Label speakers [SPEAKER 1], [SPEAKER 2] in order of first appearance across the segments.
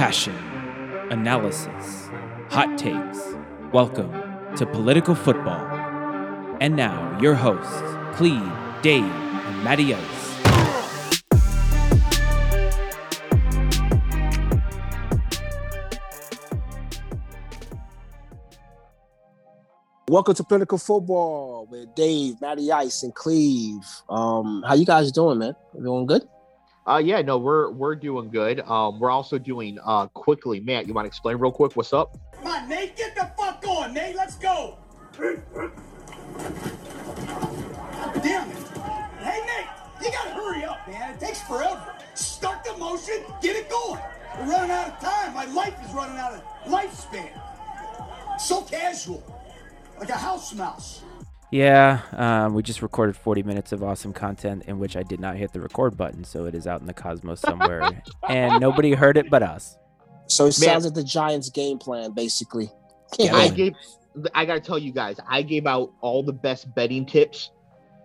[SPEAKER 1] passion, analysis, hot takes. Welcome to Political Football. And now, your hosts, Cleve, Dave, and Matty Ice.
[SPEAKER 2] Welcome to Political Football with Dave, Matty Ice, and Cleve. Um, how you guys doing, man? Doing good?
[SPEAKER 3] Uh, yeah, no, we're we're doing good. Um, we're also doing uh quickly. Matt, you want to explain real quick what's up?
[SPEAKER 4] Come on, Nate, get the fuck on, Nate. Let's go. Damn it. Hey, Nate, you gotta hurry up, man. It takes forever. Start the motion, get it going. We're running out of time. My life is running out of lifespan. So casual, like a house mouse.
[SPEAKER 1] Yeah, um, we just recorded 40 minutes of awesome content in which I did not hit the record button, so it is out in the cosmos somewhere, and nobody heard it but us.
[SPEAKER 2] So it sounds like the Giants' game plan, basically.
[SPEAKER 1] Yeah.
[SPEAKER 3] I gave. I gotta tell you guys, I gave out all the best betting tips.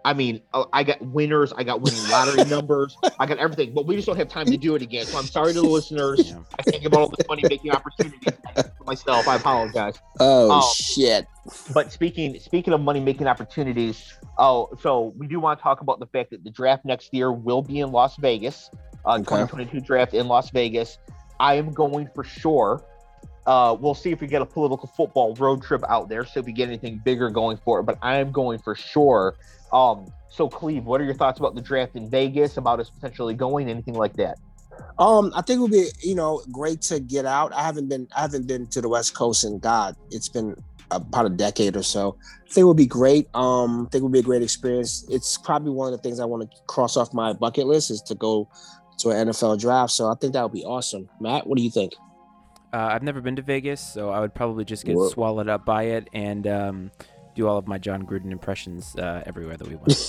[SPEAKER 3] I mean, uh, I got winners, I got winning lottery numbers, I got everything, but we just don't have time to do it again. So I'm sorry to the listeners.
[SPEAKER 1] Yeah.
[SPEAKER 3] I can't give all the money making opportunities for myself. I apologize.
[SPEAKER 2] Oh,
[SPEAKER 3] Oh.
[SPEAKER 2] shit.
[SPEAKER 3] But speaking speaking of money making opportunities, oh, so we do want to talk about the fact that the draft next year will be in Las Vegas. Uh,
[SPEAKER 2] Okay.
[SPEAKER 3] 2022 draft in Las Vegas. I am going for sure. Uh, we'll see if we get a political football road trip out there, so if we get anything bigger going for it. But I am going for sure. Um, so Cleve, what are your thoughts about the draft in Vegas? About us potentially going, anything like that?
[SPEAKER 2] Um, I think it would be, you know, great to get out. I haven't been, I haven't been to the West Coast in God, it's been about a decade or so. I think it would be great. Um, I think it would be a great experience. It's probably one of the things I want to cross off my bucket list is to go to an NFL draft. So I think that would be awesome. Matt, what do you think?
[SPEAKER 1] Uh, I've never been to Vegas, so I would probably just get
[SPEAKER 2] Whoa.
[SPEAKER 1] swallowed up by it and um, do all of my John Gruden impressions uh, everywhere that we went.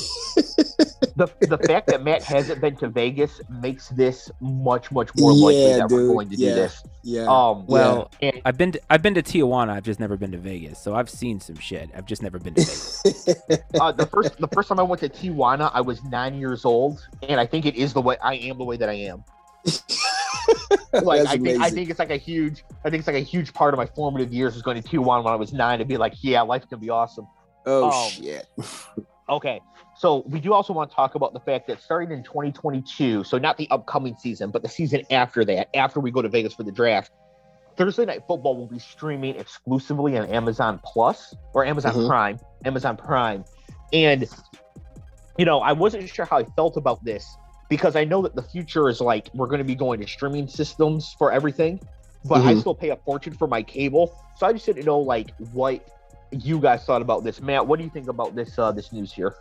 [SPEAKER 3] The the fact that Matt hasn't been to Vegas makes this much much more likely
[SPEAKER 2] Yeah,
[SPEAKER 3] that we're going to
[SPEAKER 2] Yeah.
[SPEAKER 3] do this.
[SPEAKER 2] yeah.
[SPEAKER 3] Um,
[SPEAKER 1] Well,
[SPEAKER 3] and
[SPEAKER 1] I've been to, I've been to Tijuana. I've just never been to Vegas, so I've seen some shit. I've just never been to Vegas.
[SPEAKER 3] uh, the first the first time I went to Tijuana, I was nine years old, and I think it is the way I am the way that I am. Like I think I think it's like a huge I think it's like a huge part of my formative years was going to Tijuana when I was nine to be like, yeah, life's gonna be awesome.
[SPEAKER 2] Oh
[SPEAKER 3] um,
[SPEAKER 2] shit.
[SPEAKER 3] Okay, so we do also want to talk about the fact that starting in 2022, so not the upcoming season, but the season after that, after we go to Vegas for the draft, Thursday Night Football will be streaming exclusively on Amazon Plus or Amazon
[SPEAKER 2] Mhm.
[SPEAKER 3] Prime, Amazon Prime, and you know I wasn't sure how I felt about this because I know that the future is like we're going to be going to streaming systems for everything, but I
[SPEAKER 2] Mhm.
[SPEAKER 3] still pay a fortune for my cable, so I just didn't know like what you guys thought about this. Matt, what do you think about this uh, this news here?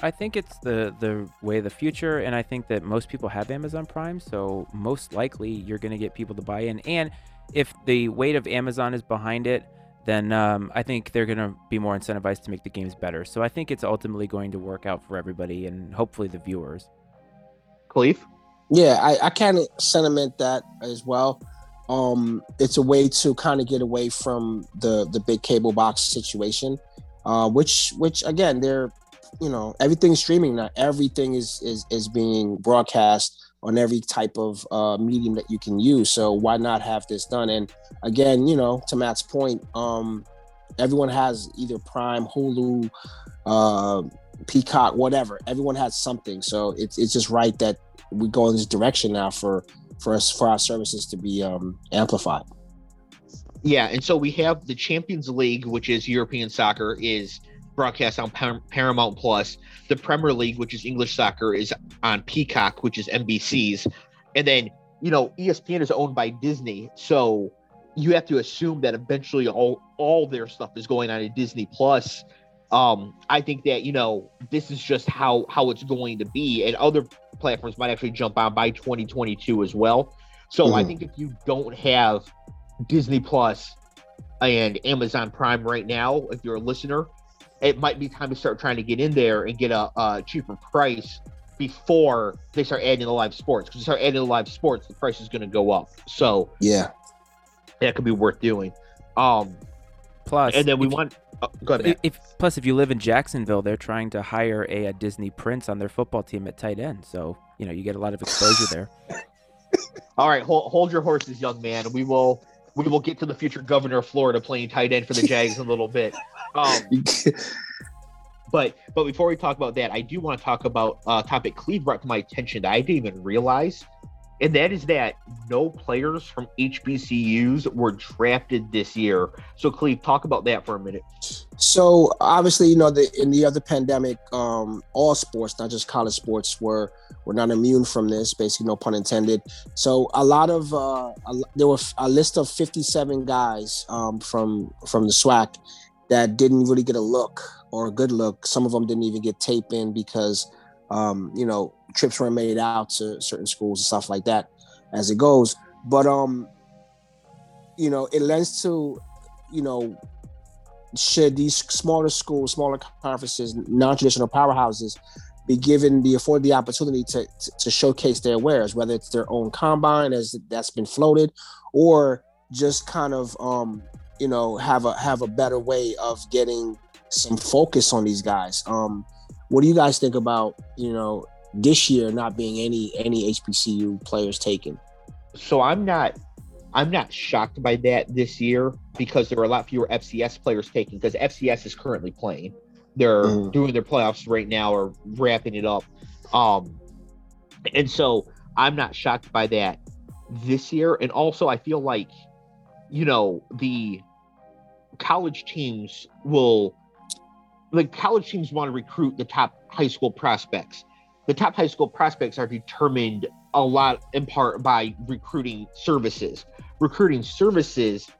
[SPEAKER 1] I think it's the the way of the future, and I think that most people have Amazon Prime, so most likely you're going to get people to buy in. And if the weight of Amazon is behind it, then um, I think they're going to be more incentivized to make the games better. So I think it's ultimately going to work out for everybody, and hopefully the viewers.
[SPEAKER 2] Yeah, I, I kind of sentiment that as well. Um, it's a way to kind of get away from the the big cable box situation, uh, which which again they're you know everything's streaming now. Everything is is is being broadcast on every type of uh, medium that you can use. So why not have this done? And again, you know, to Matt's point, um, everyone has either Prime, Hulu, uh, Peacock, whatever. Everyone has something. So it's it's just right that we go in this direction now for for us for our services to be um amplified.
[SPEAKER 3] Yeah, and so we have the Champions League, which is European soccer, is broadcast on Par- Paramount Plus. The Premier League, which is English soccer, is on Peacock, which is NBC's. And then, you know, ESPN is owned by Disney, so you have to assume that eventually all all their stuff is going on to Disney Plus. Um, I think that you know this is just how how it's going to be, and other platforms might actually jump on by 2022 as well. So I
[SPEAKER 2] Mhm.
[SPEAKER 3] think if you don't have Disney Plus and Amazon Prime right now, if you're a listener, it might be time to start trying to get in there and get a, a cheaper price before they start adding the live sports. Because start adding the live sports, the price is going to go up. So
[SPEAKER 2] Yeah.
[SPEAKER 3] that could be worth doing. Um,
[SPEAKER 1] Plus,
[SPEAKER 3] and then we
[SPEAKER 1] you-
[SPEAKER 3] want. Oh, go ahead,
[SPEAKER 1] If,
[SPEAKER 3] Matt.
[SPEAKER 1] if plus if you live in Jacksonville, they're trying to hire a, a Disney Prince on their football team at tight end. So you know you get a lot of exposure there.
[SPEAKER 3] All right, hold, hold your horses, young man. We will we will get to the future governor of Florida playing tight end for the Jags in a little bit. Um, but but before we talk about that, I do want to talk about a topic Cleve brought to my attention that I didn't even realize, and that is that no players from HBCUs were drafted this year. So Cleve, talk about that for a minute.
[SPEAKER 2] So obviously, you know, the in the other pandemic, um, all sports, not just college sports, were were not immune from this. Basically, no pun intended. So a lot of uh, a, there were a list of 57 guys um, from from the SWAC that didn't really get a look or a good look. Some of them didn't even get tape in because um, you know trips were made out to certain schools and stuff like that as it goes. But um, you know, it lends to you know should these smaller schools, smaller conferences, non-traditional powerhouses be given the afford the opportunity to, to, to showcase their wares, whether it's their own combine as that's been floated, or just kind of um, you know have a have a better way of getting some focus on these guys. Um, what do you guys think about you know this year not being any any HBCU players taken?
[SPEAKER 3] So I'm not I'm not shocked by that this year because there are a lot fewer FCS players taken because FCS is currently playing. They're mm. doing their playoffs right now or wrapping it up. Um, and so I'm not shocked by that this year. And also, I feel like, you know, the college teams will, like, college teams want to recruit the top high school prospects. The top high school prospects are determined a lot in part by recruiting services. Recruiting services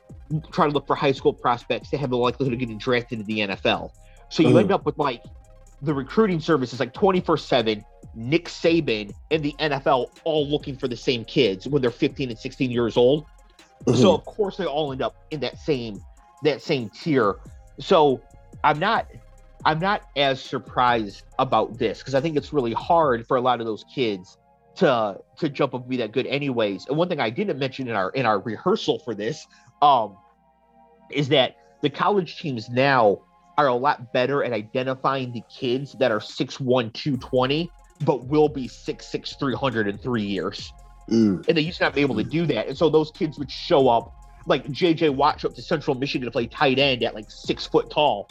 [SPEAKER 3] try to look for high school prospects that have the likelihood of getting drafted into the NFL. So you mm. end up with like the recruiting services like 24 7, Nick Saban, and the NFL all looking for the same kids when they're 15 and 16 years old. Mm-hmm. So of course they all end up in that same that same tier. So I'm not I'm not as surprised about this because I think it's really hard for a lot of those kids to to jump up and be that good anyways. And one thing I didn't mention in our in our rehearsal for this um is that the college teams now are a lot better at identifying the kids that are 6'1 220 but will be 6'6 300 in three years mm. and they used to not be able to do that and so those kids would show up like jj watt up to central michigan to play tight end at like six foot tall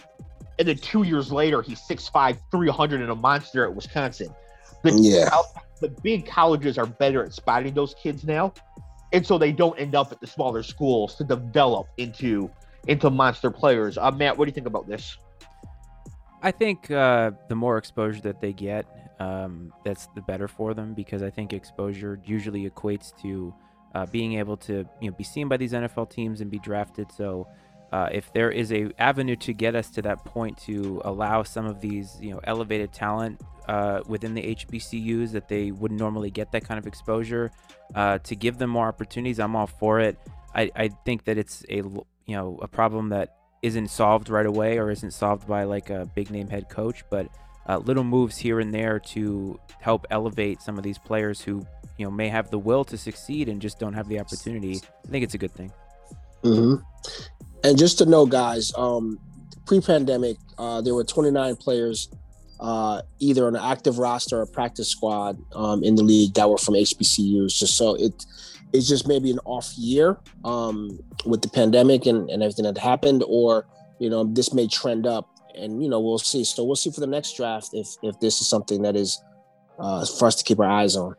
[SPEAKER 3] and then two years later he's 6'5 300 and a monster at wisconsin the, yeah. the big colleges are better at spotting those kids now and so they don't end up at the smaller schools to develop into into monster players. Uh, Matt, what do you think about this?
[SPEAKER 1] I think uh, the more exposure that they get, um, that's the better for them because I think exposure usually equates to uh, being able to you know be seen by these NFL teams and be drafted. So uh, if there is a avenue to get us to that point to allow some of these you know elevated talent uh, within the HBCUs that they wouldn't normally get that kind of exposure, uh, to give them more opportunities, I'm all for it. I, I think that it's a you know a problem that isn't solved right away or isn't solved by like a big name head coach, but uh, little moves here and there to help elevate some of these players who you know may have the will to succeed and just don't have the opportunity. I think it's a good thing.
[SPEAKER 2] Mm-hmm. And just to know, guys, um, pre-pandemic, uh, there were 29 players uh, either on an active roster or practice squad um, in the league that were from HBCUs. Just so it it's just maybe an off year um, with the pandemic and, and everything that happened, or you know this may trend up, and you know we'll see. So we'll see for the next draft if if this is something that is uh, for us to keep our eyes on.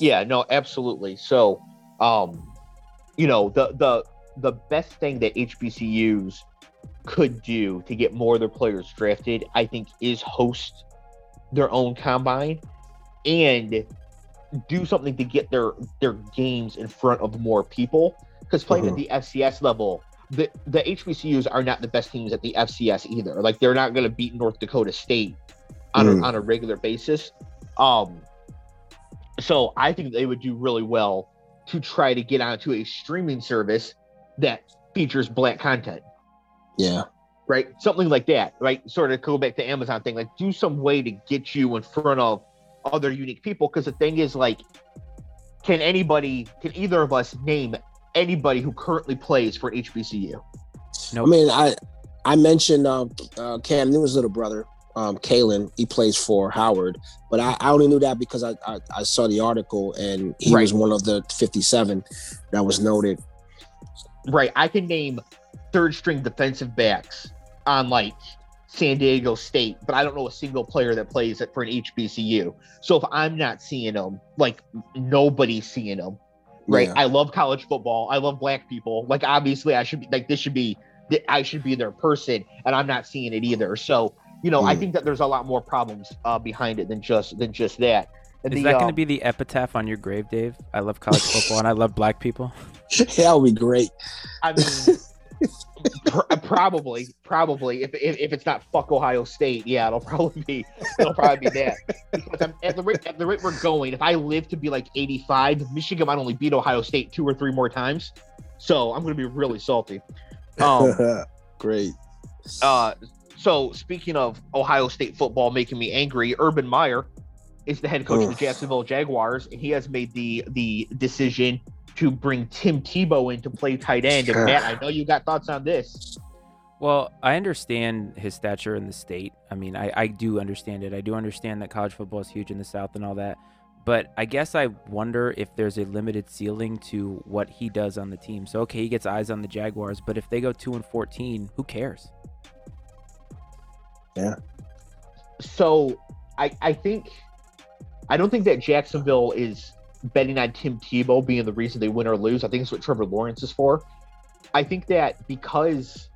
[SPEAKER 3] Yeah, no, absolutely. So, um, you know the the the best thing that HBCUs could do to get more of their players drafted, I think, is host their own combine and do something to get their their games in front of more people. Because playing mm-hmm. at the FCS level, the the HBCUs are not the best teams at the FCS either. Like they're not going to beat North Dakota State on mm. a, on a regular basis. Um, so I think they would do really well to try to get onto a streaming service that features black content.
[SPEAKER 2] Yeah.
[SPEAKER 3] Right. Something like that. Right. Sort of go back to Amazon thing. Like do some way to get you in front of other unique people. Because the thing is, like, can anybody, can either of us name anybody who currently plays for HBCU?
[SPEAKER 2] No. I mean, I I mentioned uh, uh, Cam Newton's little brother um, Caylin. He plays for Howard, but I, I only knew that because I, I, I saw the article and he
[SPEAKER 3] Right.
[SPEAKER 2] was one of the 57 that was noted.
[SPEAKER 3] Right. I can name third string defensive backs on like San Diego State, but I don't know a single player that plays it for an HBCU. So if I'm not seeing them, like nobody's seeing them. Right.
[SPEAKER 2] Yeah.
[SPEAKER 3] I love college football. I love black people. Like obviously I should be like this should be I should be their person and I'm not seeing it either. So, you know, I
[SPEAKER 2] Mm.
[SPEAKER 3] think that there's a lot more problems uh, behind it than just than just that. And
[SPEAKER 1] Is
[SPEAKER 3] the,
[SPEAKER 1] that going
[SPEAKER 3] um,
[SPEAKER 1] to be the epitaph on your grave, Dave? I love college football and I love black people.
[SPEAKER 2] that would be great.
[SPEAKER 3] I mean, pr- probably, probably. If, if if it's not fuck Ohio State, yeah, it'll probably be it'll probably be that. Because I'm, at the rate at the rate we're going, if I live to be like 85, Michigan might only beat Ohio State two or three more times. So I'm gonna be really salty. Um,
[SPEAKER 2] great.
[SPEAKER 3] uh, so speaking of Ohio State football making me angry, Urban Meyer is the head coach of the Jacksonville Jaguars, and he has made the the decision to bring Tim Tebow in to play tight end. And Matt, I know you got thoughts on this.
[SPEAKER 1] Well, I understand his stature in the state. I mean, I, I do understand it. I do understand that college football is huge in the South and all that. But I guess I wonder if there's a limited ceiling to what he does on the team. So okay, he gets eyes on the Jaguars, but if they go two and fourteen, who cares? Yeah.
[SPEAKER 3] So I I think I don't think that Jacksonville is betting on Tim Tebow being the reason they win or lose. I think it's what Trevor Lawrence is for. I think that because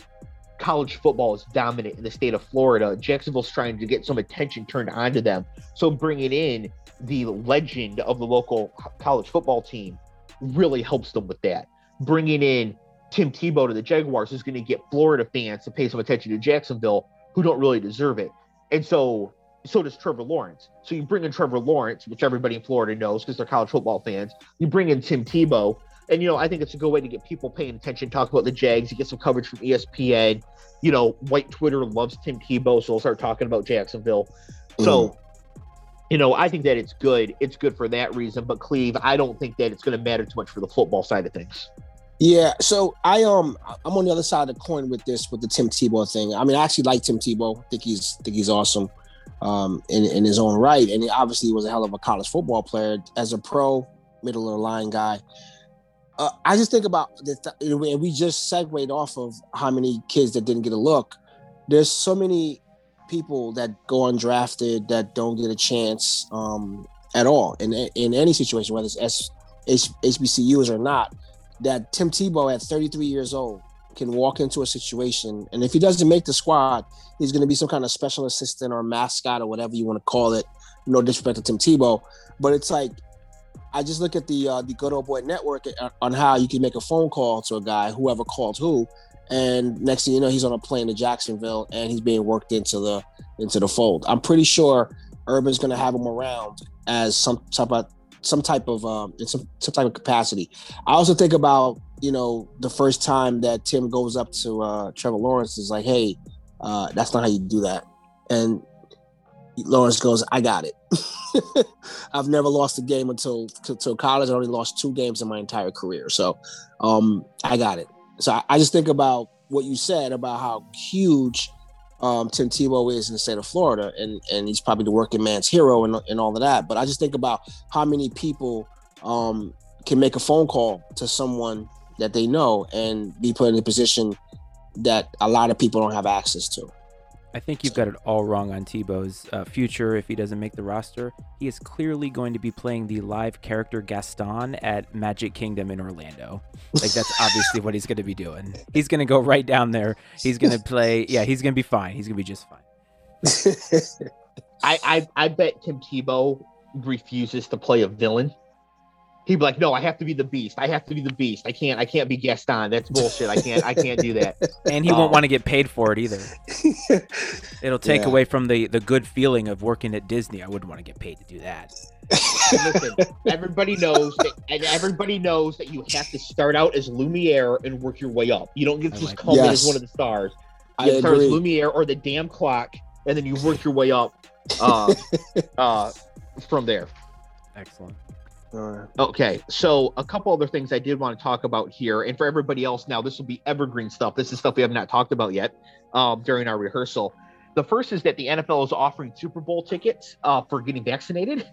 [SPEAKER 3] college football is dominant in the state of Florida, Jacksonville's trying to get some attention turned onto them. So bringing in the legend of the local college football team really helps them with that. Bringing in Tim Tebow to the Jaguars is going to get Florida fans to pay some attention to Jacksonville who don't really deserve it. And so so does Trevor Lawrence. So you bring in Trevor Lawrence, which everybody in Florida knows because they're college football fans. You bring in Tim Tebow, and you know I think it's a good way to get people paying attention, talk about the Jags. You get some coverage from ESPN. You know, white Twitter loves Tim Tebow, so we'll start talking about Jacksonville. So, you know, I think that it's good. It's good for that reason. But Cleve, I don't think that it's going to matter too much for the football side of things.
[SPEAKER 2] Yeah, so I um I'm on the other side of the coin with this with the Tim Tebow thing. I mean, I actually like Tim Tebow. I think he's I think he's awesome um in, in his own right. And he obviously was a hell of a college football player as a pro, middle of the line guy. Uh, I just think about and we just segued off of how many kids that didn't get a look. There's so many people that go undrafted that don't get a chance um, at all in in any situation, whether it's S, H, HBCUs or not. That Tim Tebow at 33 years old can walk into a situation, and if he doesn't make the squad, he's going to be some kind of special assistant or mascot or whatever you want to call it. No disrespect to Tim Tebow, but it's like I just look at the uh, the Good Old Boy Network uh, on how you can make a phone call to a guy, whoever called who, and next thing you know, he's on a plane to Jacksonville and he's being worked into the into the fold. I'm pretty sure Urban's going to have him around as some type of some type of um, in some some type of capacity. I also think about you know the first time that Tim goes up to uh, Trevor Lawrence is like, hey, uh, that's not how you do that, and Lawrence goes, I got it. I've never lost a game until until college. I only lost two games in my entire career, so um, I got it. So I, I just think about what you said about how huge um, Tim Tebow is in the state of Florida, and and he's probably the working man's hero and, and all of that. But I just think about how many people um, can make a phone call to someone that they know and be put in a position that a lot of people don't have access to.
[SPEAKER 1] I think you've got it all wrong on Tebow's uh, future if he doesn't make the roster. He is clearly going to be playing the live character Gaston at Magic Kingdom in Orlando. Like that's obviously what he's going to be doing. He's going to go right down there. He's going to play. Yeah, he's going to be fine. He's going to be just fine.
[SPEAKER 3] I, I I bet Tim Tebow refuses to play a villain. He'd be like, "No, I have to be the Beast. I have to be the Beast. I can't. I can't be Gaston. That's bullshit. I can't. I can't do that."
[SPEAKER 1] And he
[SPEAKER 3] Oh.
[SPEAKER 1] won't want to get paid for it either. It'll take
[SPEAKER 2] Yeah.
[SPEAKER 1] away from the the good feeling of working at Disney. I wouldn't want to get paid to do that.
[SPEAKER 3] Listen, everybody knows that, and everybody knows that you have to start out as Lumiere and work your way up. You don't get to
[SPEAKER 1] I
[SPEAKER 3] just
[SPEAKER 1] like
[SPEAKER 3] come in
[SPEAKER 2] Yes.
[SPEAKER 3] as one of the stars.
[SPEAKER 2] I
[SPEAKER 3] You start as. Lumiere or the damn clock, and then you work your way up uh, uh, from there.
[SPEAKER 1] Excellent.
[SPEAKER 3] Okay, so a couple other things I did want to talk about here, and for everybody else now, this will be evergreen stuff. This is stuff we have not talked about yet um, during our rehearsal. The first is that the NFL is offering Super Bowl tickets uh, for getting vaccinated.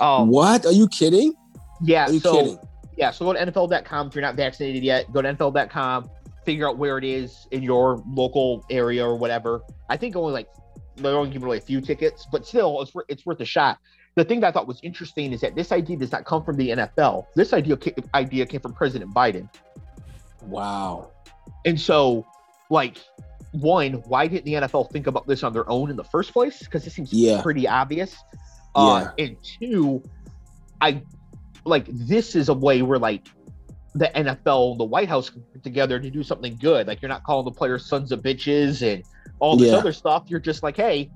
[SPEAKER 3] Um,
[SPEAKER 2] what? Are you kidding?
[SPEAKER 3] Yeah.
[SPEAKER 2] Are you
[SPEAKER 3] so
[SPEAKER 2] kidding?
[SPEAKER 3] yeah, so go to NFL.com if you're not vaccinated yet. Go to NFL.com, figure out where it is in your local area or whatever. I think only like they're only giving away a few tickets, but still, it's wor- it's worth a shot. The thing that I thought was interesting is that this idea does not come from the NFL. This idea idea came from President Biden,
[SPEAKER 2] Wow.
[SPEAKER 3] and so like one, why didn't the NFL think about this on their own in the first place? Because it seems
[SPEAKER 2] Yeah.
[SPEAKER 3] pretty obvious. Uh, and two, I like this is a way where like the NFL and the White House together to do something good. Like you're not calling the players sons of bitches and all this
[SPEAKER 2] Yeah.
[SPEAKER 3] other stuff. You're just like, hey,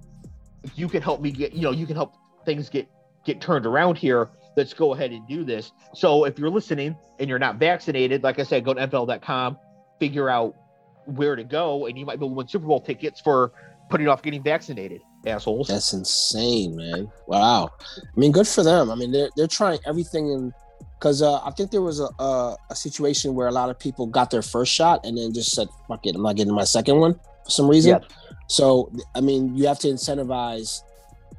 [SPEAKER 3] you can help me get, you know, you can help things get get turned around here. Let's go ahead and do this. So if you're listening and you're not vaccinated, like I said, go to NFL.com, figure out where to go, and you might be able to win Super Bowl tickets for putting off getting vaccinated, assholes.
[SPEAKER 2] That's insane, man. Wow. I mean, good for them. I mean, they're they're trying everything in because uh, I think there was a, a a situation where a lot of people got their first shot and then just said, "Fuck it, I'm not getting my second one" for some reason.
[SPEAKER 3] Yeah.
[SPEAKER 2] So I mean, you have to incentivize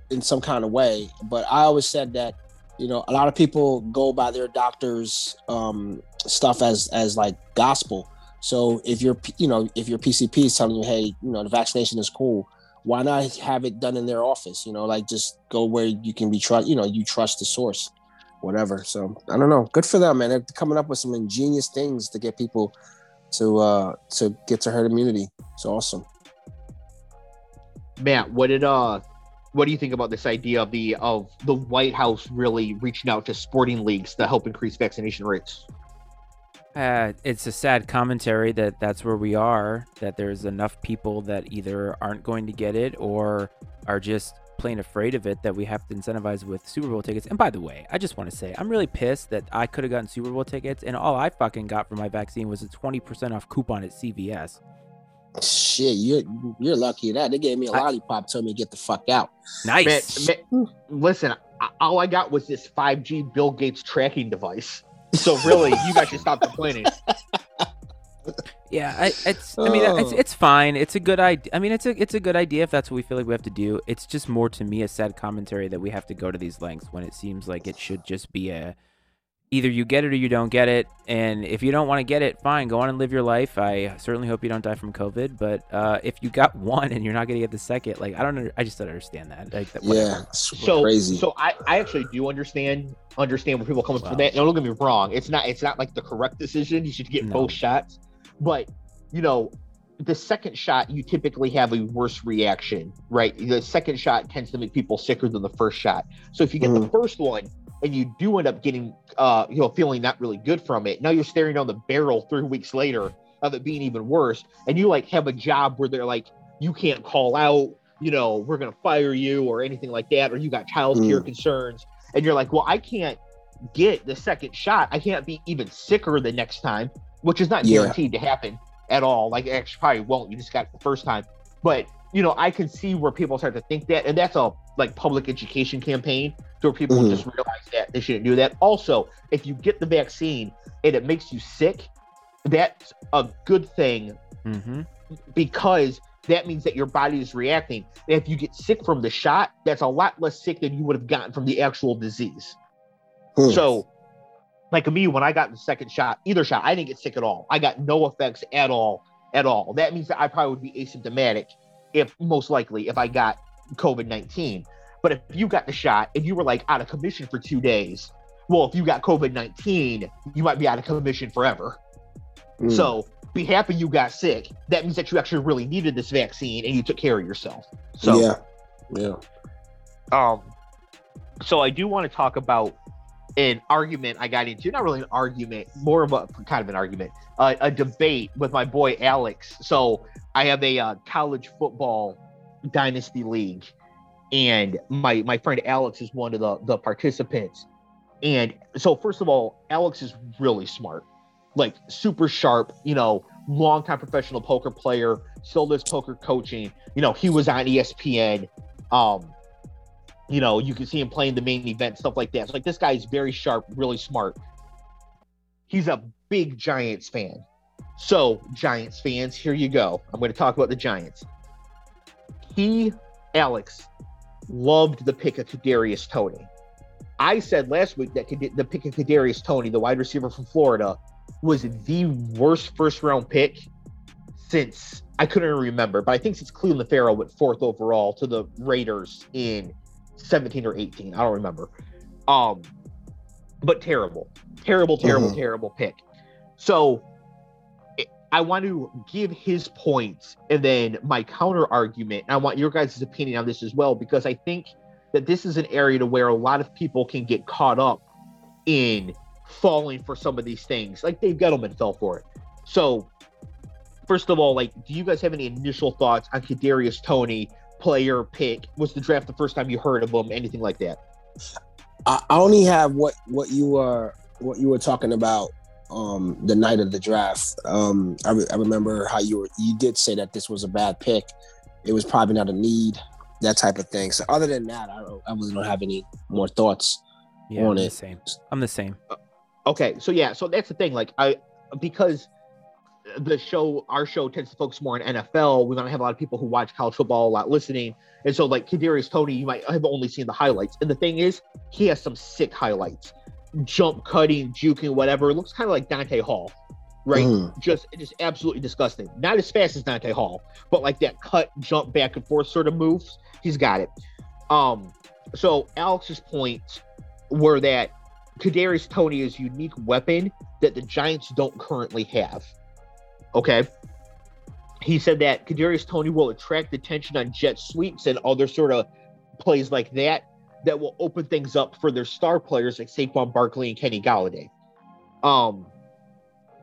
[SPEAKER 2] in some kind of way. But I always said that you know a lot of people go by their doctor's um, stuff as as like gospel. So if your P- you know if your PCP is telling you, hey, you know the vaccination is cool, why not have it done in their office? You know, like just go where you can be trust. You know, you trust the source, whatever. So I don't know. Good for them, man. They're coming up with some ingenious things to get people to uh to get to herd immunity. It's awesome.
[SPEAKER 3] Matt, what did uh what do you think about this idea of the of the White House really reaching out to sporting leagues to help increase vaccination rates?
[SPEAKER 1] Uh, it's a sad commentary that that's where we are. That there's enough people that either aren't going to get it or are just plain afraid of it that we have to incentivize with Super Bowl tickets. And by the way, I just want to say I'm really pissed that I could have gotten Super Bowl tickets and all I fucking got for my vaccine was a 20% off coupon at CVS.
[SPEAKER 2] Shit, you're you're lucky that they gave me a
[SPEAKER 1] I-
[SPEAKER 2] lollipop, told me to get the fuck out.
[SPEAKER 1] Nice.
[SPEAKER 3] Man, man, listen, all I got was this 5G Bill Gates tracking device. So really, you guys should stop complaining.
[SPEAKER 1] Yeah, I, it's. I mean, it's
[SPEAKER 2] Oh.
[SPEAKER 1] it's fine. It's a good idea. I mean, it's a it's a good idea if that's what we feel like we have to do. It's just more to me a sad commentary that we have to go to these lengths when it seems like it should just be a either you get it or you don't get it. And if you don't want to get it, fine, go on and live your life. I certainly hope you don't die from COVID. But uh, if you got one and you're not gonna get the second, like I don't, under, I just don't understand that. Like, that,
[SPEAKER 2] Yeah,
[SPEAKER 3] so
[SPEAKER 2] crazy.
[SPEAKER 3] so I, I actually do understand understand where people are coming
[SPEAKER 1] Wow.
[SPEAKER 3] from that. No, don't get me wrong. It's not it's not like the correct decision. You should get
[SPEAKER 1] No.
[SPEAKER 3] both shots. But you know, the second shot you typically have a worse reaction, right? The second shot tends to make people sicker than the first shot. So if you get the
[SPEAKER 2] Mhm.
[SPEAKER 3] first one and you do end up getting uh you know feeling not really good from it, now you're staring down the barrel three weeks later of it being even worse. And you like have a job where they're like, you can't call out, you know, we're gonna fire you or anything like that, or you got child care concerns, and you're like, well, I can't get the second shot. I can't be even sicker the next time, which is not
[SPEAKER 2] Yeah.
[SPEAKER 3] guaranteed to happen at all. Like actually probably won't. You just got it the first time. But you know, I can see where people start to think that, and that's a like public education campaign to where people
[SPEAKER 2] Mhm.
[SPEAKER 3] just realize that they shouldn't do that. Also, if you get the vaccine and it makes you sick, that's a good thing
[SPEAKER 1] Mm-hmm.
[SPEAKER 3] because that means that your body is reacting. And if you get sick from the shot, that's a lot less sick than you would have gotten from the actual disease.
[SPEAKER 2] Hmm.
[SPEAKER 3] So, like me, when I got the second shot, either shot, I didn't get sick at all. I got no effects at all, at all. That means that I probably would be asymptomatic, if most likely, if I got COVID 19. But if you got the shot and you were like out of commission for two days, well, if you got COVID 19, you might be out of commission forever.
[SPEAKER 2] Hmm.
[SPEAKER 3] So be happy you got sick. That means that you actually really needed this vaccine and you took care of yourself. So
[SPEAKER 2] yeah, yeah.
[SPEAKER 3] um so I do want to talk about an argument I got into, not really an argument, more of a kind of an argument, uh, a debate with my boy Alex. So I have a uh, college football dynasty league, and my my friend Alex is one of the the participants. And so first of all, Alex is really smart, like super sharp. You know, longtime professional poker player, still does poker coaching. You know, he was on ESPN. Um, you know, you can see him playing the main event, stuff like that. So like this guy is very sharp, really smart. He's a big Giants fan. So, Giants fans, here you go. I'm going to talk about the Giants. he, Alex, loved the pick of Kadarius Toney. I said last week that the pick of Kadarius Toney, the wide receiver from Florida, was the worst first round pick since I couldn't remember, but I think since Clelin Ferrell went fourth overall to the Raiders in 17 or 18. I don't remember. Um, but terrible, terrible, terrible, mm-hmm. terrible pick. So I want to give his points and then my counter argument. I want your guys' opinion on this as well, because I think that this is an area to where a lot of people can get caught up in falling for some of these things. Like Dave Gettleman fell for it. So, first of all, like, do you guys have any initial thoughts on Kadarius Toney, player pick? Was the draft the first time you heard of him? Anything like that?
[SPEAKER 2] I only have what what you were what you were talking about um the night of the draft. Um, I, re- I remember how you were you did say that this was a bad pick. It was probably not a need, that type of thing. So other than that, I don't, I really don't have any more thoughts
[SPEAKER 1] yeah,
[SPEAKER 2] on
[SPEAKER 1] I'm
[SPEAKER 2] it.
[SPEAKER 1] The same. I'm the same. Uh,
[SPEAKER 3] okay, so yeah, so that's the thing. Like I because the show, our show tends to focus more on NFL. We might have a lot of people who watch college football a lot listening. And so, like Kadarius Toney, you might have only seen the highlights. And the thing is, he has some sick highlights, jump cutting, juking, whatever. It looks kind of like Dante Hall, right? Mm. Just, just absolutely disgusting. Not as fast as Dante Hall, but like that cut, jump back and forth sort of moves. He's got it. Um, so Alex's points were that Kadarius Toney is a unique weapon that the Giants don't currently have. Okay. He said that Kadarius Toney will attract attention on jet sweeps and other sort of plays like that that will open things up for their star players like Saquon Barkley and Kenny Golladay. Um,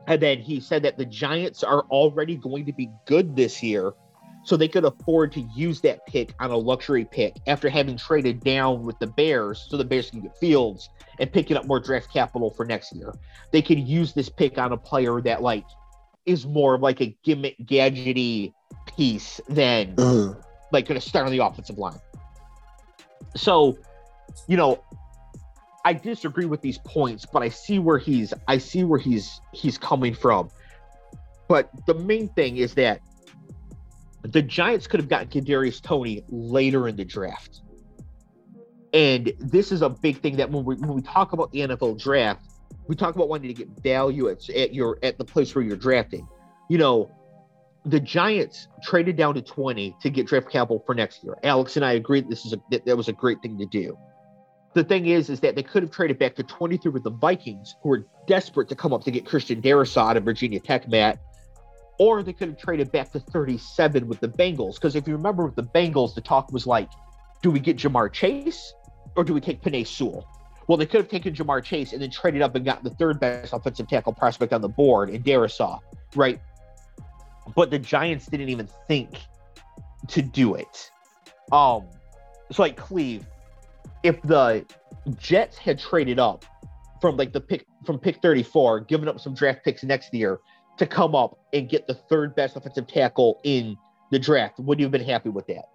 [SPEAKER 3] and then he said that the Giants are already going to be good this year, so they could afford to use that pick on a luxury pick after having traded down with the Bears so the Bears can get Fields and picking up more draft capital for next year. They could use this pick on a player that like is more of like a gimmick gadgety piece than mm-hmm. like going to start on the offensive line. So, you know, I disagree with these points, but I see where he's I see where he's he's coming from. But the main thing is that the Giants could have gotten Kadarius Toney later in the draft. And this is a big thing that when we when we talk about the NFL draft, we talk about wanting to get value at, at your at the place where you're drafting. You know, the Giants traded down to 20 to get draft capital for next year. Alex and I agree that this is a that, that was a great thing to do. The thing is, is that they could have traded back to 23 with the Vikings, who were desperate to come up to get Christian Darrisaw out of Virginia Tech, Matt, or they could have traded back to 37 with the Bengals. Because if you remember with the Bengals, the talk was like, do we get Ja'Marr Chase or do we take Penei Sewell? Well, they could have taken Ja'Marr Chase and then traded up and gotten the third best offensive tackle prospect on the board in Darrisaw, right? But the Giants didn't even think to do it. Um, so like Cleve, if the Jets had traded up from like the pick from pick 34, giving up some draft picks next year to come up and get the third best offensive tackle in the draft, would you have been happy with that?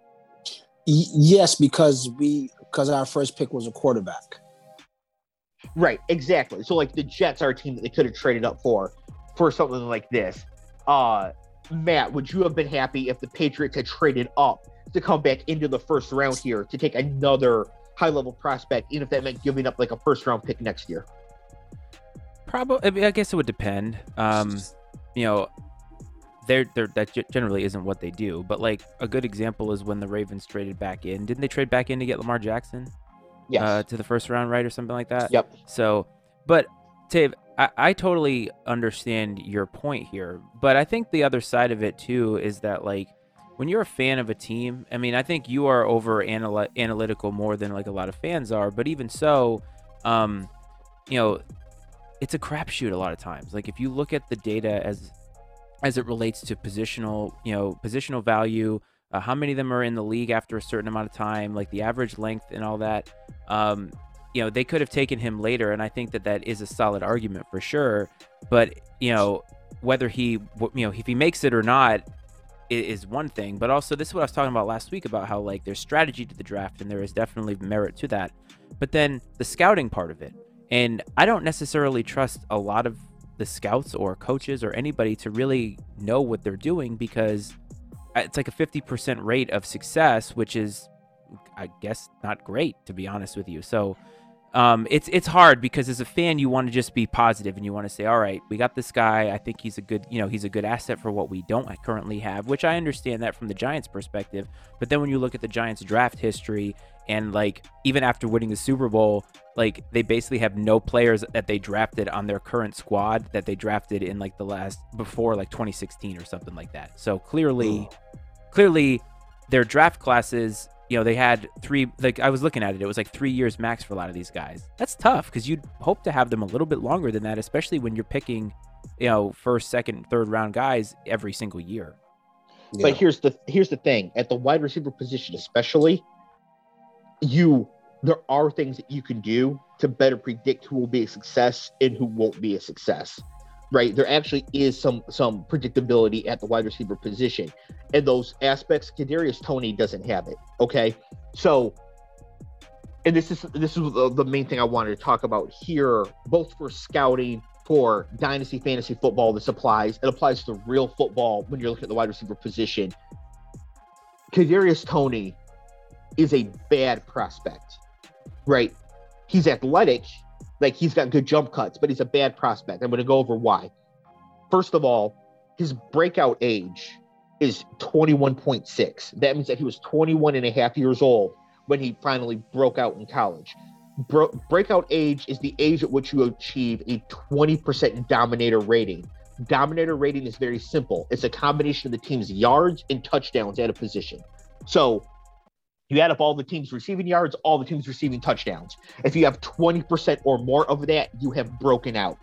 [SPEAKER 2] yes, because we because our first pick was a quarterback.
[SPEAKER 3] Right, exactly. So like the Jets are a team that they could have traded up for for something like this. Uh Matt, would you have been happy if the Patriots had traded up to come back into the first round here to take another high level prospect, even if that meant giving up like a first round pick next year?
[SPEAKER 1] Probably, I guess it would depend. Um, you know, they're, they're, that generally isn't what they do. But like a good example is when the Ravens traded back in. Didn't they trade back in to get Lamar Jackson?
[SPEAKER 3] Yes.
[SPEAKER 1] uh, to the first round, right, or something like that.
[SPEAKER 3] Yep.
[SPEAKER 1] So, but Dave, I, I totally understand your point here, but I think the other side of it too is that like when you're a fan of a team, I mean, I think you are over anal- analytical more than like a lot of fans are, but even so, um, you know, it's a crapshoot a lot of times. Like if you look at the data as as it relates to positional, you know, positional value, uh, how many of them are in the league after a certain amount of time, like the average length and all that. Um, you know, they could have taken him later, and I think that that is a solid argument for sure. But you know, whether he, you know, if he makes it or not, is one thing. But also, this is what I was talking about last week about how like there's strategy to the draft, and there is definitely merit to that. But then the scouting part of it, and I don't necessarily trust a lot of the scouts or coaches or anybody to really know what they're doing because it's like a 50% rate of success, which is, I guess, not great to be honest with you. So um, it's it's hard because as a fan, you want to just be positive and you want to say, all right, we got this guy. I think he's a good, you know, he's a good asset for what we don't currently have, which I understand that from the Giants' perspective. But then when you look at the Giants' draft history and like even after winning the Super Bowl, like they basically have no players that they drafted on their current squad that they drafted in like the last before like 2016 or something like that. So clearly, hmm. clearly, their draft classes you know, they had three, like I was looking at it, it was like three years max for a lot of these guys. That's tough because you'd hope to have them a little bit longer than that, especially when you're picking, you know, first, second, third round guys every single year.
[SPEAKER 3] Yeah. But here's the here's the thing at the wide receiver position, especially, you there are things that you can do to better predict who will be a success and who won't be a success right? There actually is some some predictability at the wide receiver position, and those aspects. Kadarius Toney doesn't have it. Okay, so and this is this is the, the main thing I wanted to talk about here, both for scouting for dynasty fantasy football. This applies. It applies to real football when you're looking at the wide receiver position. Kadarius Toney is a bad prospect, right? He's athletic, like he's got good jump cuts, but he's a bad prospect. I'm going to go over why. First of all, his breakout age is 21.6. That means that he was 21 and a half years old when he finally broke out in college. Bro- breakout age is the age at which you achieve a 20% dominator rating. Dominator rating is very simple. It's a combination of the team's yards and touchdowns at a position. So you add up all the teams receiving yards, all the teams receiving touchdowns. If you have 20% or more of that, you have broken out.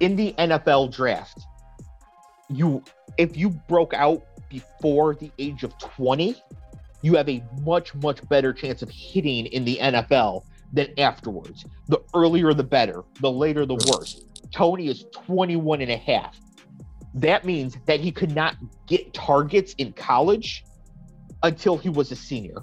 [SPEAKER 3] In the NFL draft, you if you broke out before the age of 20, you have a much much better chance of hitting in the NFL than afterwards. The earlier the better, the later the worse. Toney is 21 and a half. That means that he could not get targets in college until he was a senior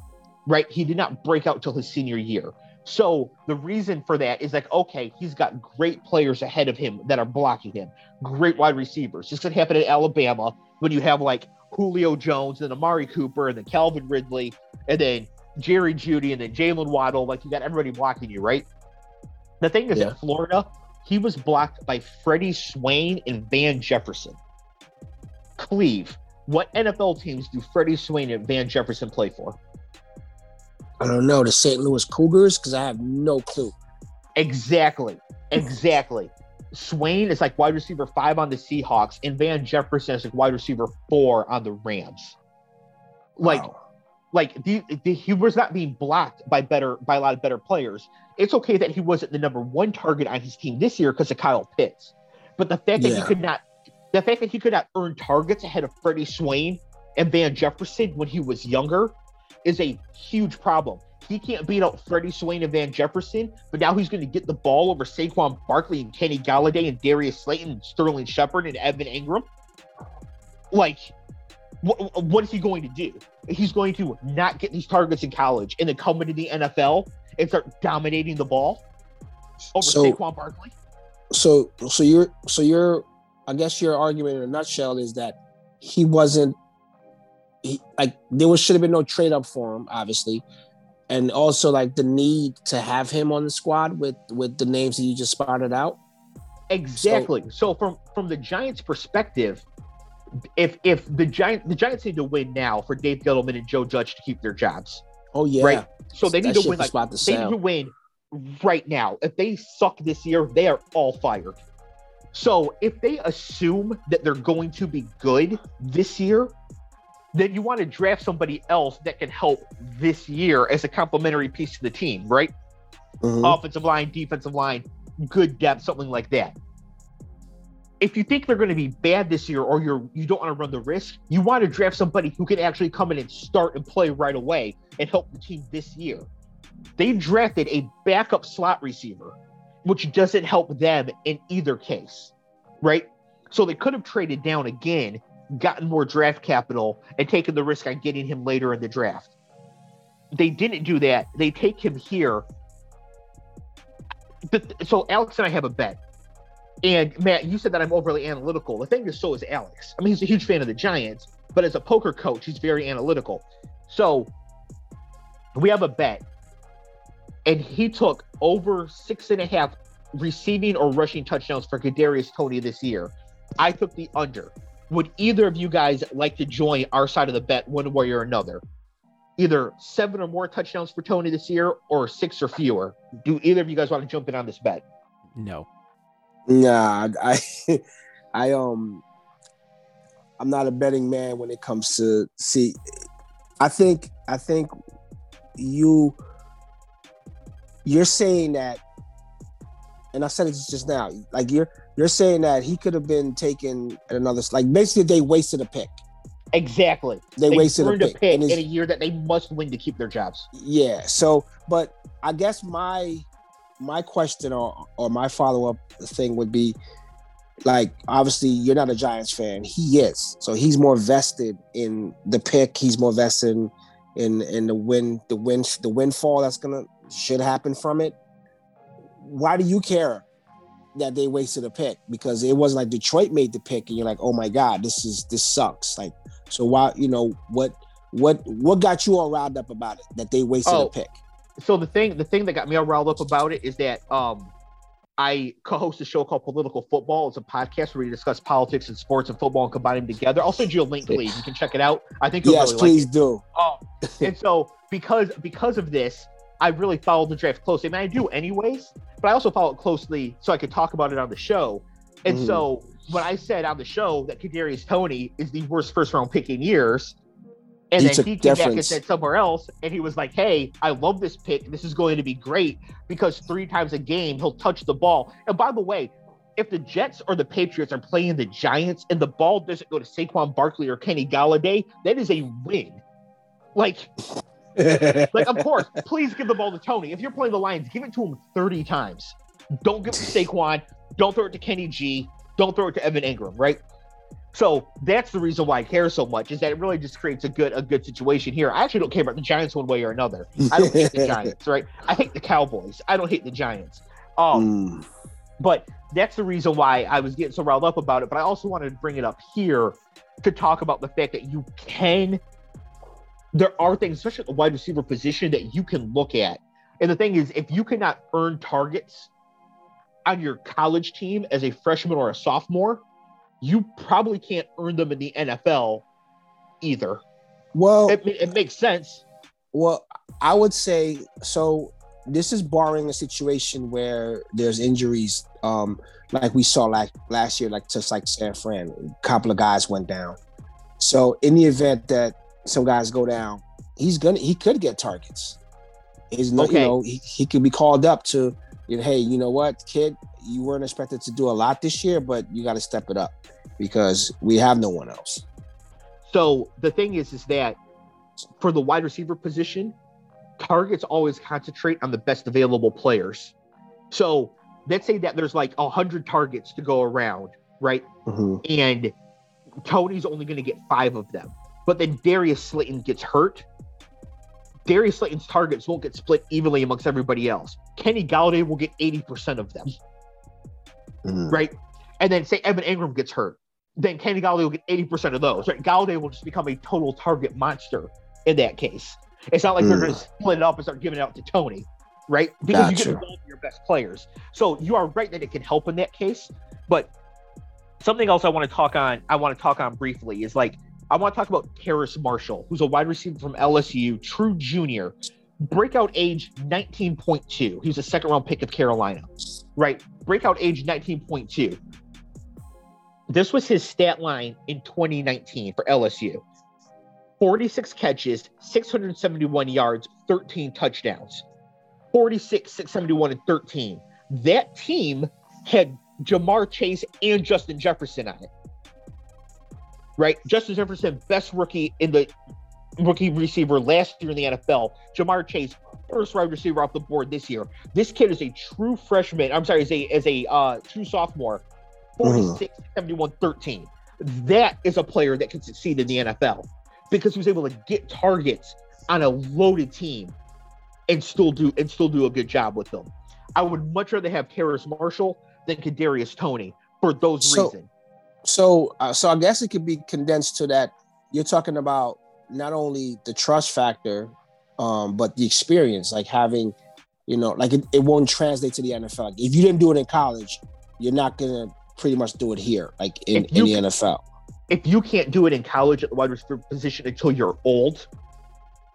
[SPEAKER 3] right? He did not break out till his senior year. So the reason for that is like, okay, he's got great players ahead of him that are blocking him, great wide receivers. This could happen at Alabama when you have like Julio Jones and Amari Cooper and then Calvin Ridley and then Jerry Jeudy and then Jaylen Waddle. Like you got everybody blocking you, right? The thing is, yeah. at Florida, he was blocked by Freddie Swain and Van Jefferson. Cleve, what NFL teams do Freddie Swain and Van Jefferson play for?
[SPEAKER 2] I don't know the St. Louis Cougars because I have no clue.
[SPEAKER 3] Exactly, exactly. Swain is like wide receiver five on the Seahawks, and Van Jefferson is like wide receiver four on the Rams. Like, wow. like the, the, he was not being blocked by better by a lot of better players. It's okay that he wasn't the number one target on his team this year because of Kyle Pitts, but the fact that yeah. he could not, the fact that he could not earn targets ahead of Freddie Swain and Van Jefferson when he was younger is a huge problem. He can't beat out Freddie Swain and Van Jefferson, but now he's going to get the ball over Saquon Barkley and Kenny Golladay and Darius Slayton and Sterling Shepard and Evan Engram. Like, what, what is he going to do? He's going to not get these targets in college and then come into the NFL and start dominating the ball over so, Saquon Barkley.
[SPEAKER 2] So, so you're, so you're, I guess your argument in a nutshell is that he wasn't he, like there was should have been no trade up for him, obviously, and also like the need to have him on the squad with with the names that you just spotted out.
[SPEAKER 3] Exactly. So, so from from the Giants' perspective, if if the Giant the Giants need to win now for Dave Gettleman and Joe Judge to keep their jobs.
[SPEAKER 2] Oh yeah.
[SPEAKER 3] Right. So they need to win. Like, they need to win right now. If they suck this year, they are all fired. So if they assume that they're going to be good this year, then you want to draft somebody else that can help this year as a complementary piece to the team, right? Mm-hmm. Offensive line, defensive line, good depth, something like that. If you think they're going to be bad this year, or you're you don't want to run the risk, you want to draft somebody who can actually come in and start and play right away and help the team this year. They drafted a backup slot receiver, which doesn't help them in either case, right? So they could have traded down again gotten more draft capital and taken the risk on getting him later in the draft. They didn't do that. They take him here. so Alex and I have a bet. And Matt, you said that I'm overly analytical. The thing is, so is Alex. I mean, he's a huge fan of the Giants, but as a poker coach, he's very analytical. So we have a bet, and he took over six and a half receiving or rushing touchdowns for Kadarius Toney this year. I took the under. Would either of you guys like to join our side of the bet one way or another? Either seven or more touchdowns for Toney this year or six or fewer. Do either of you guys want to jump in on this bet?
[SPEAKER 1] No.
[SPEAKER 2] Nah, I, I um, I'm not a betting man when it comes to see. I think I think you you're saying that, and I said it just now. Like you're you're saying that he could have been taken at another. Like basically, they wasted a pick.
[SPEAKER 3] Exactly.
[SPEAKER 2] They, wasted a
[SPEAKER 3] earned
[SPEAKER 2] pick.
[SPEAKER 3] In a year that they must win to keep their jobs.
[SPEAKER 2] Yeah. So, but I guess my my question or or my follow up thing would be like obviously you're not a Giants fan. He is. So he's more vested in the pick. He's more vested in in, in the win the win the windfall that's gonna should happen from it. Why do you care that they wasted a pick? Because it wasn't like Detroit made the pick and you're like, oh my God, this is this sucks. Like so why you know what what what got you all riled up about it that they wasted
[SPEAKER 3] Oh.
[SPEAKER 2] a pick?
[SPEAKER 3] so the thing the thing that got me all riled up about it is that um I co-host a show called Political Football. It's a podcast where we discuss politics and sports and football and combine them together. I'll send you a link, please. You can check it out. I think you'll
[SPEAKER 2] Yes,
[SPEAKER 3] really
[SPEAKER 2] please
[SPEAKER 3] like
[SPEAKER 2] do.
[SPEAKER 3] Um, and so because because of this, I really followed the draft closely. I mean, I do anyways, but I also follow it closely so I could talk about it on the show. And
[SPEAKER 2] Mhm.
[SPEAKER 3] so when I said on the show that Kadarius Toney is the worst first round pick in years, and
[SPEAKER 2] He
[SPEAKER 3] then he came back and said somewhere else, and he was like, "Hey, I love this pick. This is going to be great because three times a game he'll touch the ball." And by the way, if the Jets or the Patriots are playing the Giants and the ball doesn't go to Saquon Barkley or Kenny Golladay, that is a win. Like, like of course, please give the ball to Toney. If you're playing the Lions, give it to him 30 times. Don't give it to Saquon. Don't throw it to Kenny G. Don't throw it to Evan Engram, right? So that's the reason why I care so much is that it really just creates a good a good situation here. I actually don't care about the Giants one way or another. I don't hate the Giants, right? I hate the Cowboys. I don't hate the Giants. Um,
[SPEAKER 2] Mm.
[SPEAKER 3] but that's the reason why I was getting so riled up about it. But I also wanted to bring it up here to talk about the fact that you can, there are things, especially at the wide receiver position, that you can look at. And the thing is, if you cannot earn targets on your college team as a freshman or a sophomore, you probably can't earn them in the NFL either.
[SPEAKER 2] Well,
[SPEAKER 3] It, it makes sense.
[SPEAKER 2] well, I would say so. This is barring a situation where there's injuries, um, like we saw like last year, like just like San Fran, a couple of guys went down. So in the event that some guys go down, he's gonna he could get targets. He's no,
[SPEAKER 3] Okay.
[SPEAKER 2] you know, he, he could be called up to, you know, hey, you know what, kid, you weren't expected to do a lot this year, but you got to step it up because we have no one else.
[SPEAKER 3] So the thing is, is that for the wide receiver position, targets always concentrate on the best available players. So let's say that there's like a hundred targets to go around, right?
[SPEAKER 2] Mhm.
[SPEAKER 3] And Toney's only going to get five of them. But then Darius Slayton gets hurt. Darius Slayton's targets won't get split evenly amongst everybody else. Kenny Golladay will get 80% of them
[SPEAKER 2] Mhm.
[SPEAKER 3] right? And then say Evan Engram gets hurt, then Kenny Golladay will get 80% of those, right? Golladay will just become a total target monster in that case. It's not like they're
[SPEAKER 2] Mm.
[SPEAKER 3] going to split it up and start giving it out to Toney, right? Because you get
[SPEAKER 2] Gotcha.
[SPEAKER 3] involved in your best players. So you are right that it can help in that case. But something else I want to talk on, I want to talk on briefly is like, I want to talk about Terrace Marshall, who's a wide receiver from LSU, true junior, breakout age 19.2. He's a second round pick of Carolina, right? Breakout age 19.2. This was his stat line in 2019 for LSU 46 catches, 671 yards, 13 touchdowns. 46, 671, and 13. That team had Ja'Marr Chase and Justin Jefferson on it. Right? Justin Jefferson, best rookie in the rookie receiver last year in the NFL. Ja'Marr Chase, first wide receiver off the board this year. This kid is a true freshman. I'm sorry, is a is a uh, true sophomore. 46, 71, 13. That is a player that can succeed in the NFL because he was able to get targets on a loaded team and still do and still do a good job with them. I would much rather have Terrace Marshall than Kadarius Toney for those
[SPEAKER 2] So-
[SPEAKER 3] reasons.
[SPEAKER 2] So, uh, so I guess it could be condensed to that you're talking about not only the trust factor, um, but the experience, like having, you know, like it, it won't translate to the NFL. If you didn't do it in college, you're not gonna pretty much do it here, like in, in the NFL.
[SPEAKER 3] if you can't do it in college at the wide receiver position until you're old,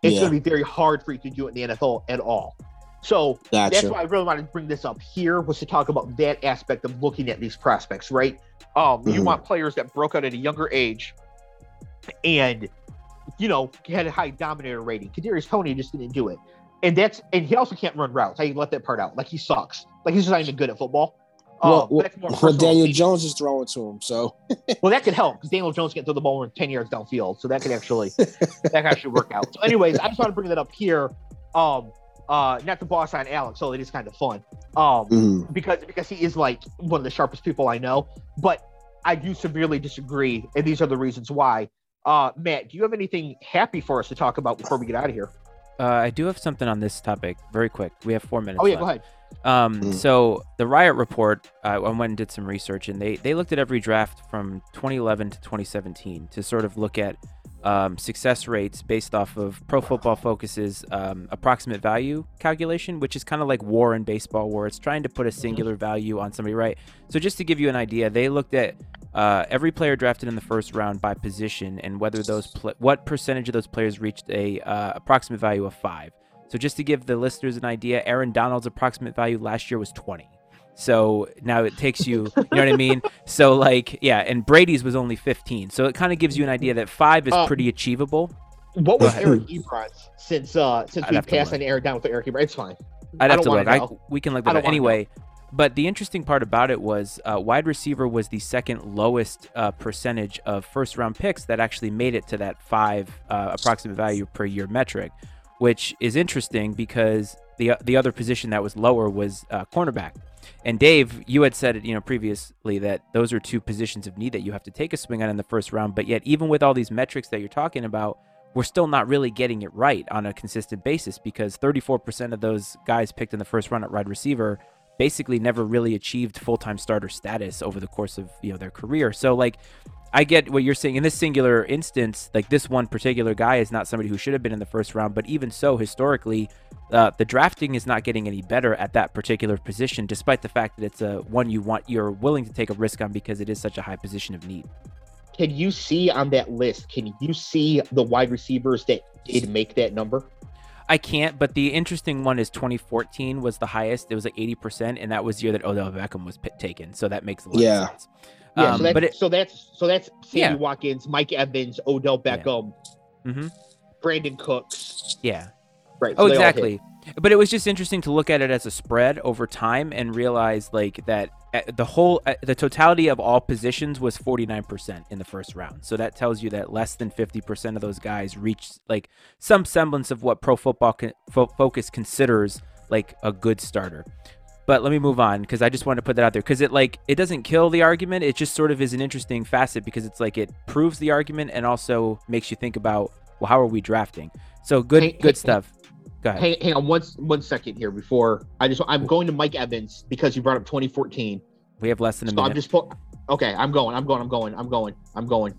[SPEAKER 3] it's
[SPEAKER 2] Yeah.
[SPEAKER 3] going to be very hard for you to do it in the NFL at all. So that's why I really wanted to bring this up here was to talk about that aspect of looking at these prospects, right? Um, you
[SPEAKER 2] Mhm.
[SPEAKER 3] want players that broke out at a younger age and you know had a high dominator rating. Kadarius Toney just didn't do it, and that's and he also can't run routes. I let that part out. Like he sucks. Like he's just not even good at football. Um,
[SPEAKER 2] Well,
[SPEAKER 3] that's more
[SPEAKER 2] well, Daniel. Jones is throwing to him, so
[SPEAKER 3] Well, that could help because Daniel Jones can throw the ball than 10 yards downfield. So that could actually that could actually work out. So, anyways, I just want to bring that up here. Um, uh, not the boss on Alex, so it is kind of fun. Um,
[SPEAKER 2] mhm.
[SPEAKER 3] because because he is like one of the sharpest people I know. But I do severely disagree, and these are the reasons why. Uh, Matt, do you have anything happy for us to talk about before we get out of here?
[SPEAKER 1] Uh, I do have something on this topic, very quick. We have four minutes.
[SPEAKER 3] Oh yeah,
[SPEAKER 1] left.
[SPEAKER 3] go ahead.
[SPEAKER 1] Um,
[SPEAKER 2] Mm.
[SPEAKER 1] So the Riot Report, uh, I went and did some research, and they they looked at every draft from 2011 to 2017 to sort of look at um, success rates based off of Pro Football Focus's um, approximate value calculation, which is kind of like war in baseball, where it's trying to put a singular value on somebody, right? So just to give you an idea, they looked at uh, every player drafted in the first round by position and whether those pl- what percentage of those players reached a uh, approximate value of five. So just to give the listeners an idea, Aaron Donald's approximate value last year was 20. So now it takes you, you know what I mean? So like, yeah, and Brady's was only 15. So it kind of gives you an idea that five is
[SPEAKER 3] Uh,
[SPEAKER 1] pretty achievable.
[SPEAKER 3] What was. Eric Ebron's since uh since
[SPEAKER 1] I'd
[SPEAKER 3] we
[SPEAKER 1] have
[SPEAKER 3] passed
[SPEAKER 1] look.
[SPEAKER 3] on Eric down with Eric Ebron? It's fine.
[SPEAKER 1] I'd have to
[SPEAKER 3] don't
[SPEAKER 1] look. I, we can look
[SPEAKER 3] I
[SPEAKER 1] that
[SPEAKER 3] don't
[SPEAKER 1] up
[SPEAKER 3] wanna know.
[SPEAKER 1] anyway. But the interesting part about it was uh, wide receiver was the second lowest uh, percentage of first round picks that actually made it to that five uh, approximate value per year metric, which is interesting because the the other position that was lower was uh, cornerback. And Dave, you had said you know previously that those are two positions of need that you have to take a swing on in the first round. But yet, even with all these metrics that you're talking about, we're still not really getting it right on a consistent basis because 34% of those guys picked in the first round at wide receiver basically never really achieved full-time starter status over the course of you know their career. So like I get what you're saying in this singular instance, like this one particular guy is not somebody who should have been in the first round, but even so historically uh, the drafting is not getting any better at that particular position despite the fact that it's a one you want you're willing to take a risk on because it is such a high position of need.
[SPEAKER 3] Can you see on that list? Can you see the wide receivers that did make that number?
[SPEAKER 1] I can't, but the interesting one is 2014 was the highest. It was like 80%, and that was the year that Odell Beckham was p- taken. So that makes a lot
[SPEAKER 2] Yeah.
[SPEAKER 1] of sense.
[SPEAKER 3] Yeah,
[SPEAKER 1] Um,
[SPEAKER 3] so, that's,
[SPEAKER 1] but it,
[SPEAKER 3] so that's so that's Sammy
[SPEAKER 1] Yeah.
[SPEAKER 3] Watkins, Mike Evans, Odell
[SPEAKER 1] Yeah.
[SPEAKER 3] Beckham,
[SPEAKER 1] Mhm.
[SPEAKER 3] Brandin Cooks.
[SPEAKER 1] yeah.
[SPEAKER 3] Right.
[SPEAKER 1] Oh,
[SPEAKER 3] so hit.
[SPEAKER 1] exactly. But it was just interesting to look at it as a spread over time and realize like that uh, the whole uh, the totality of all positions was 49% in the first round. So that tells you that less than 50% of those guys reached like some semblance of what Pro Football con- Focus considers like a good starter. But let me move on because I just wanted to put that out there because it like it doesn't kill the argument. It just sort of is an interesting facet because it's like it proves the argument and also makes you think about well how are we drafting. So good
[SPEAKER 3] Hey,
[SPEAKER 1] good
[SPEAKER 3] hey,
[SPEAKER 1] stuff. Go ahead.
[SPEAKER 3] Hang, hang on one one second here before I just I'm going to Mike Evans because you brought up 2014.
[SPEAKER 1] We have less than a
[SPEAKER 3] So
[SPEAKER 1] minute.
[SPEAKER 3] I'm just po- okay. I'm going. I'm going. I'm going. I'm going. I'm going.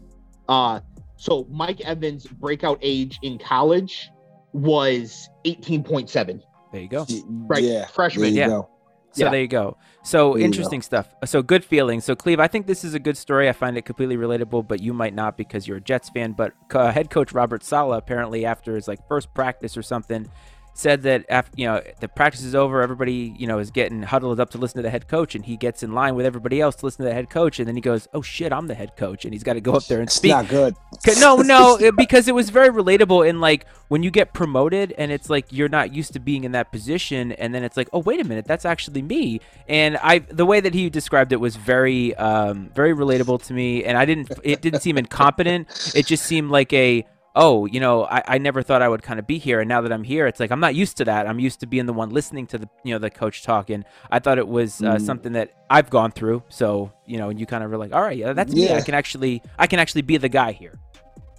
[SPEAKER 3] Uh, so Mike Evans' breakout age in college was 18.7.
[SPEAKER 1] there you go.
[SPEAKER 3] Right,
[SPEAKER 2] Yeah.
[SPEAKER 3] freshman,
[SPEAKER 2] There you
[SPEAKER 1] yeah.
[SPEAKER 2] go.
[SPEAKER 1] So
[SPEAKER 3] Yeah.
[SPEAKER 1] there you go. So
[SPEAKER 2] There
[SPEAKER 1] interesting stuff. So good feeling. So Cleve, I think this is a good story. I find it completely relatable, but you might not because you're a Jets fan. But uh, head coach Robert Saleh apparently after his like first practice or something said that after you know the practice is over, everybody you know is getting huddled up to listen to the head coach, and he gets in line with everybody else to listen to the head coach, and then he goes, "Oh shit, I'm the head coach," and he's got to go up there and
[SPEAKER 2] It's
[SPEAKER 1] speak.
[SPEAKER 2] not good.
[SPEAKER 1] No, no, it- because it was very relatable in like when you get promoted and it's like you're not used to being in that position, and then it's like, oh wait a minute, that's actually me. And I, the way that he described it was very, um, very relatable to me, and I didn't, it didn't seem incompetent. It just seemed like a, oh, you know, I, I never thought I would kind of be here, and now that I'm here, it's like I'm not used to that. I'm used to being the one listening to the, you know, the coach talking. I thought it was uh,
[SPEAKER 2] Mm.
[SPEAKER 1] something that I've gone through. So you know, and you kind of were like, all right, yeah, that's me. I can actually, I can actually be the guy here.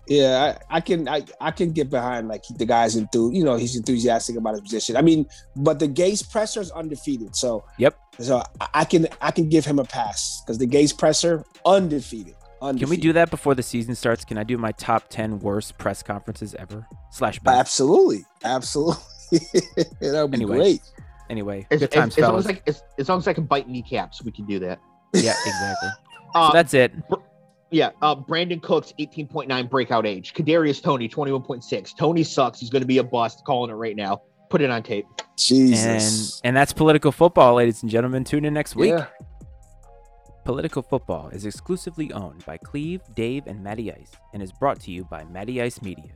[SPEAKER 2] Yeah, I, I can I, I can get behind like the guy's enthused. You know, he's enthusiastic about his position. I mean, but the Gase presser is undefeated. So
[SPEAKER 1] Yep.
[SPEAKER 2] So I- I can I can give him a pass because the Gase presser undefeated.
[SPEAKER 1] Can we do that before the season starts? Can I do my top ten worst press conferences ever? Slash best.
[SPEAKER 2] Absolutely, absolutely. that would be
[SPEAKER 1] Anyway.
[SPEAKER 2] great.
[SPEAKER 1] Anyway,
[SPEAKER 3] As,
[SPEAKER 1] good
[SPEAKER 3] as-
[SPEAKER 1] times,
[SPEAKER 3] as long
[SPEAKER 1] fellas.
[SPEAKER 3] as, I, as, as long as I can bite kneecaps, we can do that.
[SPEAKER 1] yeah, exactly.
[SPEAKER 3] Uh,
[SPEAKER 1] so that's it.
[SPEAKER 3] yeah, uh, Brandin Cooks, 18.9 breakout age. Kadarius Toney, 21.6. Toney sucks. He's going to be a bust. Calling it right now. Put it on tape.
[SPEAKER 1] And
[SPEAKER 2] Jesus.
[SPEAKER 1] and that's political football, ladies and gentlemen. Tune in next week.
[SPEAKER 2] Yeah.
[SPEAKER 1] Political Football is exclusively owned by Cleve, Dave, and Matty Ice and is brought to you by Matty Ice Media.